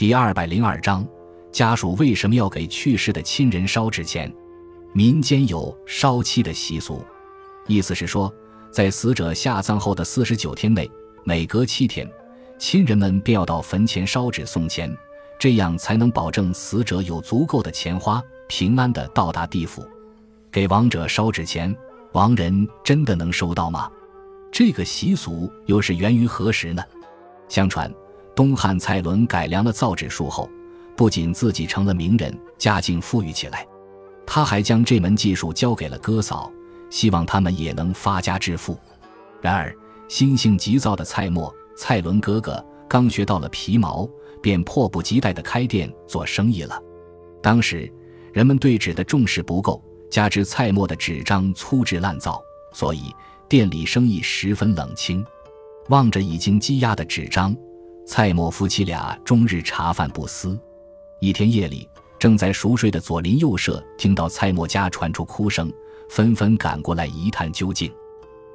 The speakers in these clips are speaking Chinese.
第二百零二章，家属为什么要给去世的亲人烧纸钱？民间有烧漆的习俗，意思是说，在死者下葬后的四十九天内，每隔七天，亲人们便要到坟前烧纸送钱，这样才能保证死者有足够的钱花，平安的到达地府。给亡者烧纸钱，亡人真的能收到吗？这个习俗又是源于何时呢？相传。东汉蔡伦改良了造纸术后，不仅自己成了名人，家境富裕起来，他还将这门技术交给了哥嫂，希望他们也能发家致富。然而，心性急躁的蔡墨，蔡伦哥哥刚学到了皮毛，便迫不及待地开店做生意了。当时人们对纸的重视不够，加之蔡墨的纸张粗制滥造，所以店里生意十分冷清。望着已经积压的纸张。蔡默夫妻俩终日茶饭不思。一天夜里，正在熟睡的左邻右舍听到蔡默家传出哭声，纷纷赶过来一探究竟。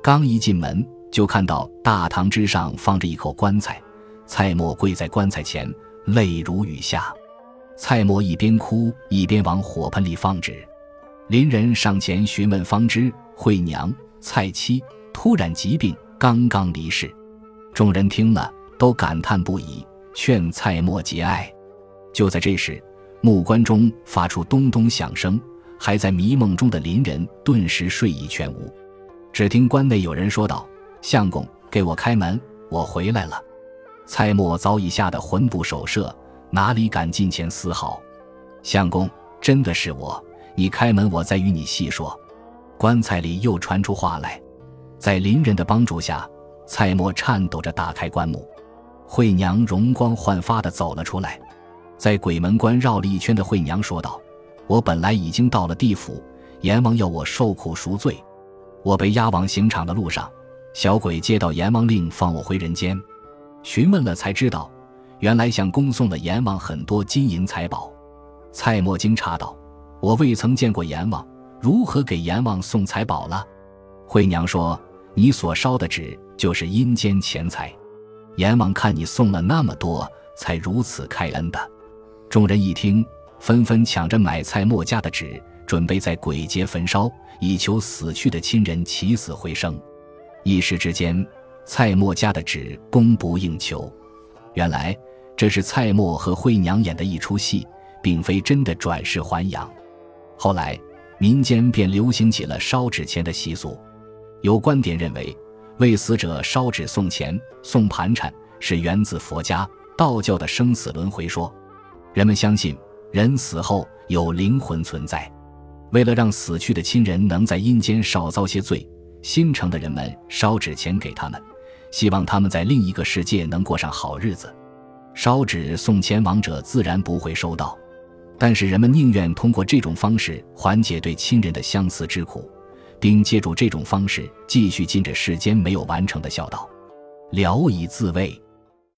刚一进门，就看到大堂之上放着一口棺材，蔡默跪在棺材前，泪如雨下。蔡默一边哭一边往火盆里放纸。邻人上前询问，方知惠娘蔡妻突然疾病，刚刚离世。众人听了。都感叹不已，劝蔡墨节哀。就在这时，木棺中发出咚咚响声，还在迷梦中的邻人顿时睡意全无。只听棺内有人说道：“相公，给我开门，我回来了。”蔡墨早已吓得魂不守舍，哪里敢近前丝毫。相公，真的是我，你开门，我再与你细说。棺材里又传出话来，在邻人的帮助下，蔡墨颤抖着打开棺木。惠娘容光焕发地走了出来，在鬼门关绕了一圈的惠娘说道：“我本来已经到了地府，阎王要我受苦赎罪。我被押往刑场的路上，小鬼接到阎王令，放我回人间。询问了才知道，原来向恭送了阎王很多金银财宝。”蔡墨惊诧道：“我未曾见过阎王，如何给阎王送财宝了？”惠娘说：“你所烧的纸，就是阴间钱财。”阎王看你送了那么多，才如此开恩的。众人一听，纷纷抢着买蔡墨家的纸，准备在鬼节焚烧，以求死去的亲人起死回生。一时之间，蔡墨家的纸供不应求。原来这是蔡墨和惠娘演的一出戏，并非真的转世还阳。后来，民间便流行起了烧纸钱的习俗。有观点认为。为死者烧纸送钱、送盘缠，是源自佛家、道教的生死轮回说。人们相信人死后有灵魂存在，为了让死去的亲人能在阴间少遭些罪，心诚的人们烧纸钱给他们，希望他们在另一个世界能过上好日子。烧纸送钱，亡者自然不会收到，但是人们宁愿通过这种方式缓解对亲人的相思之苦。并借助这种方式继续尽着世间没有完成的孝道，聊以自慰。